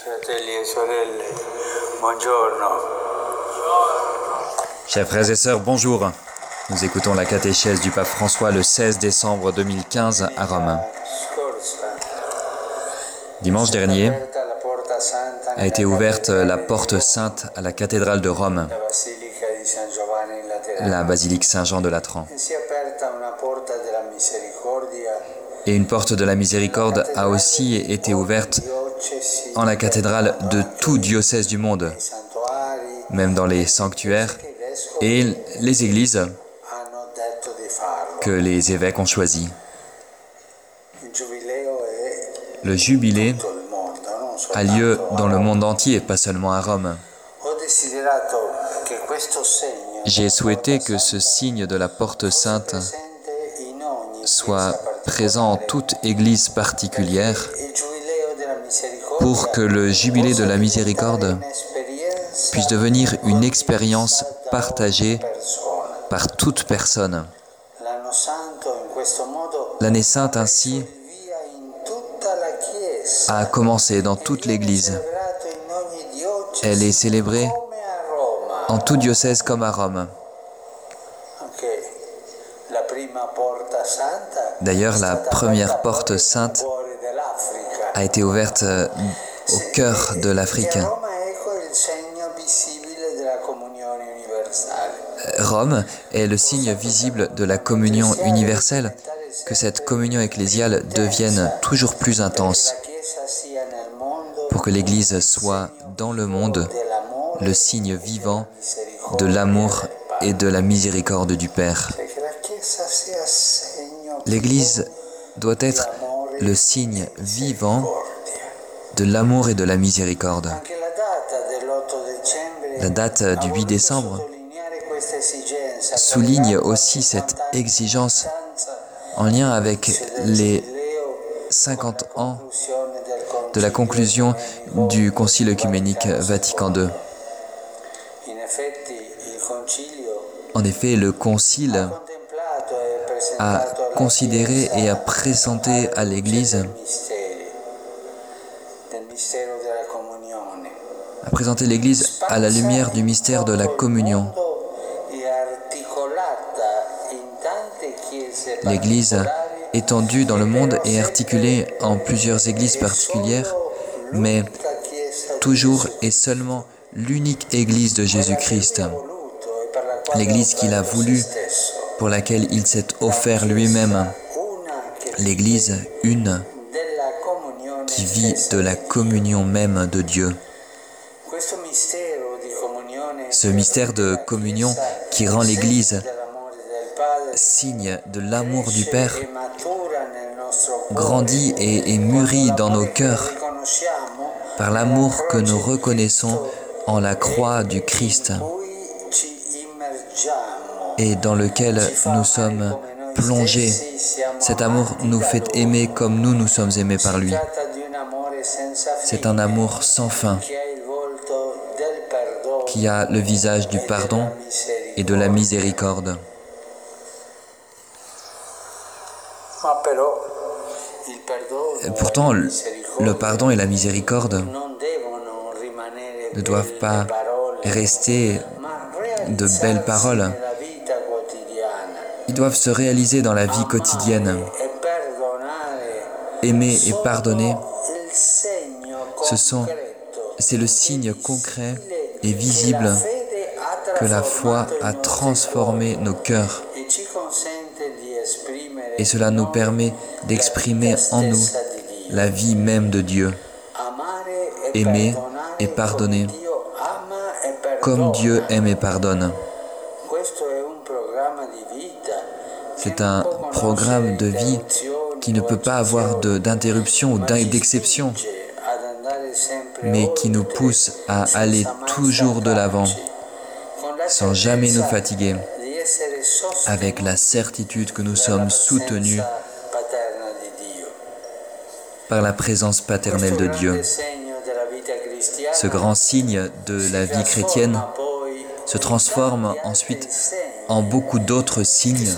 Fratelli e sorelle, buongiorno. Chers frères et sœurs, bonjour. Nous écoutons la catéchèse du pape François le 16 décembre 2015 à Rome. Dimanche dernier a été ouverte la porte sainte à la cathédrale de Rome, la basilique Saint-Jean de Latran. Et une porte de la miséricorde a aussi été ouverte en la cathédrale de tout diocèse du monde, même dans les sanctuaires et les églises que les évêques ont choisi. Le jubilé a lieu dans le monde entier, pas seulement à Rome. J'ai souhaité que ce signe de la porte sainte soit présent en toute église particulière pour que le jubilé de la miséricorde puisse devenir une expérience partagée par toute personne. L'année sainte ainsi a commencé dans toute l'Église. Elle est célébrée en tout diocèse comme à Rome. D'ailleurs, la première porte sainte a été ouverte euh, au cœur de l'Afrique. Rome est le signe visible de la communion universelle, que cette communion ecclésiale devienne toujours plus intense, pour que l'Église soit dans le monde le signe vivant de l'amour et de la miséricorde du Père. L'Église doit être le signe vivant de l'amour et de la miséricorde. La date du 8 décembre souligne aussi cette exigence en lien avec les 50 ans de la conclusion du Concile œcuménique Vatican II. En effet, le Concile a considéré et a présenté à l'Église a présenté l'Église à la lumière du mystère de la communion. L'Église étendue dans le monde est articulée en plusieurs églises particulières, mais toujours et seulement l'unique Église de Jésus-Christ, l'Église qu'il a voulu, pour laquelle il s'est offert lui-même, l'Église une qui vit de la communion même de Dieu. Ce mystère de communion qui rend l'Église signe de l'amour du Père grandit et, mûrit dans nos cœurs par l'amour que nous reconnaissons en la croix du Christ et dans lequel nous sommes plongés. Cet amour nous fait aimer comme nous nous sommes aimés par lui. C'est un amour sans fin qui a le visage du pardon et de la miséricorde. Pourtant, le pardon et la miséricorde ne doivent pas rester de belles paroles. Doivent se réaliser dans la vie quotidienne. Aimer et pardonner, c'est le signe concret et visible que la foi a transformé nos cœurs. Et cela nous permet d'exprimer en nous la vie même de Dieu. Aimer et pardonner comme Dieu aime et pardonne. C'est un programme de vie qui ne peut pas avoir d'interruption ou d'exception, mais qui nous pousse à aller toujours de l'avant, sans jamais nous fatiguer, avec la certitude que nous sommes soutenus par la présence paternelle de Dieu. Ce grand signe de la vie chrétienne se transforme ensuite en beaucoup d'autres signes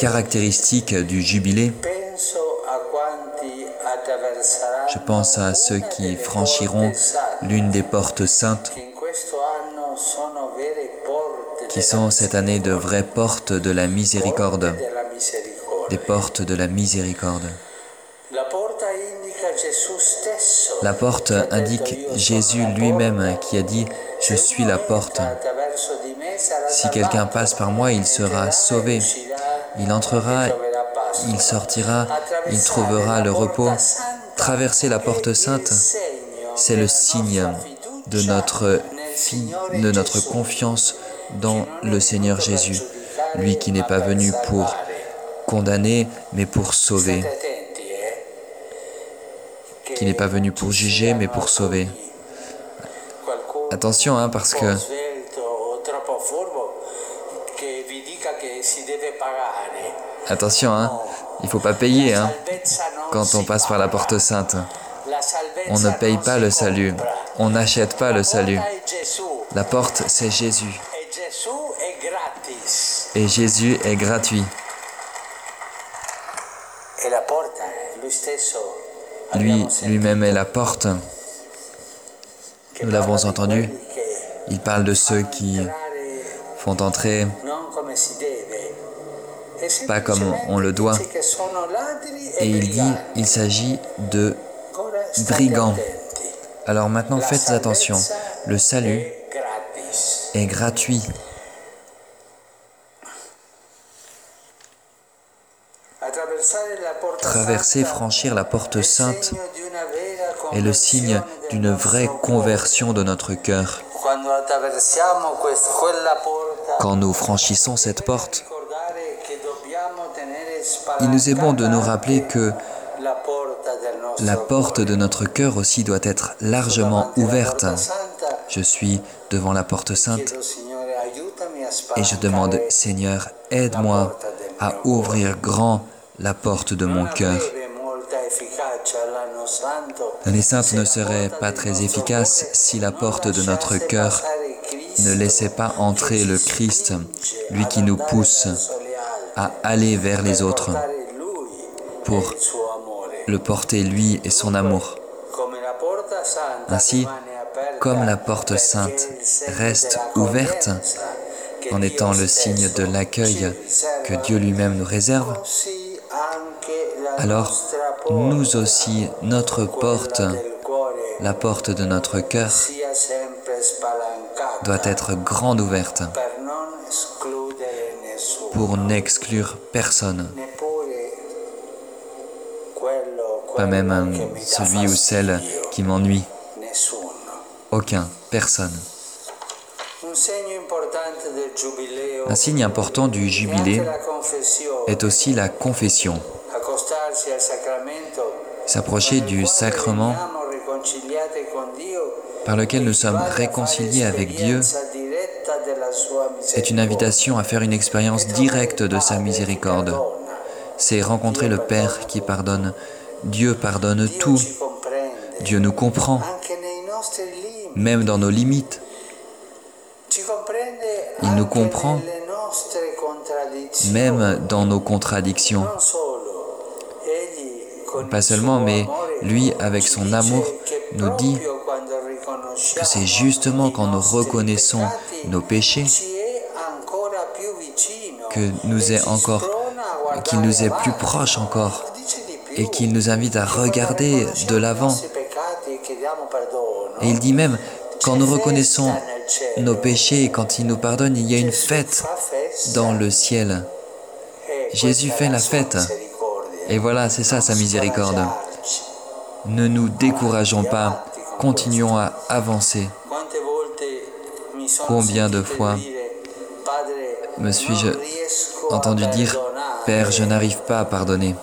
caractéristiques du jubilé. Je pense à ceux qui franchiront l'une des portes saintes, qui sont cette année de vraies portes de la miséricorde, des portes de la miséricorde. La porte indique Jésus lui-même qui a dit, Je suis la porte. Si quelqu'un passe par moi, il sera sauvé. Il entrera, il sortira, il trouvera le repos. Traverser la porte sainte, c'est le signe de notre, confiance dans le Seigneur Jésus, lui qui n'est pas venu pour condamner, mais pour sauver, qui n'est pas venu pour juger, mais pour sauver. Attention, hein, parce que Attention, hein, il ne faut pas payer hein, quand on passe par la porte sainte. On ne paye pas le salut, on n'achète pas le salut. La porte, c'est Jésus. Et Jésus est gratuit. Lui, lui-même est la porte. Nous l'avons entendu. Il parle de ceux qui font entrer pas comme on le doit. Et il dit, il s'agit de brigands. Alors maintenant, faites attention. Le salut est gratuit. Traverser, franchir la porte sainte est le signe d'une vraie conversion de notre cœur. Quand nous franchissons cette porte, il nous est bon de nous rappeler que la porte de notre cœur aussi doit être largement ouverte. Je suis devant la porte sainte et je demande, Seigneur, aide-moi à ouvrir grand la porte de mon cœur. L'année sainte ne serait pas très efficace si la porte de notre cœur ne laissait pas entrer le Christ, lui qui nous pousse à aller vers les autres pour le porter lui et son amour. Ainsi, comme la porte sainte reste ouverte en étant le signe de l'accueil que Dieu lui-même nous réserve, alors nous aussi, notre porte, la porte de notre cœur, doit être grande ouverte pour n'exclure personne, pas même celui ou celle qui m'ennuie. Aucun, personne. Un signe important du jubilé est aussi la confession. S'approcher du sacrement par lequel nous sommes réconciliés avec Dieu c'est une invitation à faire une expérience directe de sa miséricorde. C'est rencontrer le Père qui pardonne. Dieu pardonne tout. Dieu nous comprend, même dans nos limites. Il nous comprend, même dans nos contradictions. Pas seulement, mais lui, avec son amour, nous dit que c'est justement quand nous reconnaissons nos péchés que nous est encore, qu'il nous est plus proche encore et qu'il nous invite à regarder de l'avant. Et il dit même, quand nous reconnaissons nos péchés et quand il nous pardonne, il y a une fête dans le ciel. Jésus fait la fête. Et voilà, c'est ça sa miséricorde. Ne nous décourageons pas, continuons à avancer. Combien de fois me suis-je entendu dire, Père, je n'arrive pas à pardonner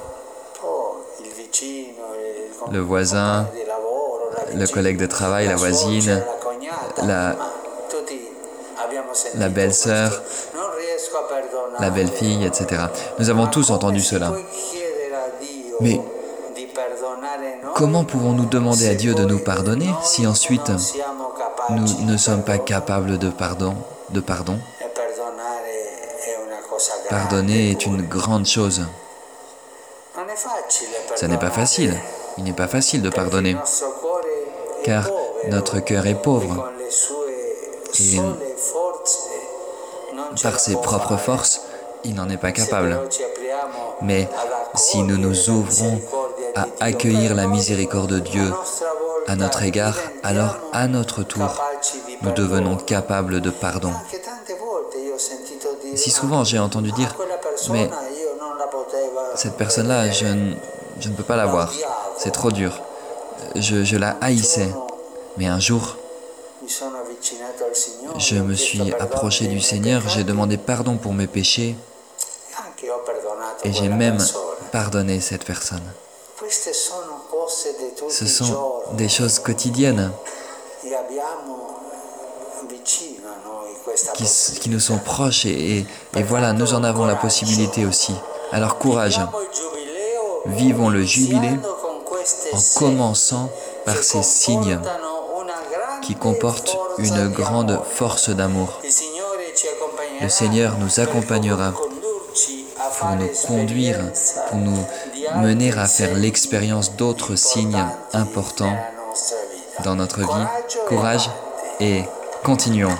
Le voisin, le collègue de travail, la voisine, la, la belle-sœur, la belle-fille, etc. Nous avons tous entendu cela. Mais comment pouvons-nous demander à Dieu de nous pardonner si ensuite nous ne sommes pas capables de pardon, Pardonner est une grande chose. Ce n'est pas facile. Il n'est pas facile de pardonner, car notre cœur est pauvre. Et Par ses propres forces, il n'en est pas capable. Mais si nous nous ouvrons à accueillir la miséricorde de Dieu à notre égard, alors à notre tour, nous devenons capables de pardon. Si "Ma souvent j'ai entendu dire, mais cette personne-là, je, ne- je ne peux pas la voir, c'est trop dur. Je, je la haïssais. Mais un jour, je me suis approché du Seigneur, j'ai demandé pardon pour mes péchés et j'ai même pardonné cette personne. Ce sont des choses quotidiennes. E questa qui, nous sont proches et, et- et voilà, nous en avons la possibilité aussi. Alors courage, Vivons le jubilé en commençant par ces signes qui comportent une grande force d'amour. Le Seigneur nous accompagnera pour nous conduire, pour nous mener à faire l'expérience d'autres signes importants dans notre vie. Courage et continuons.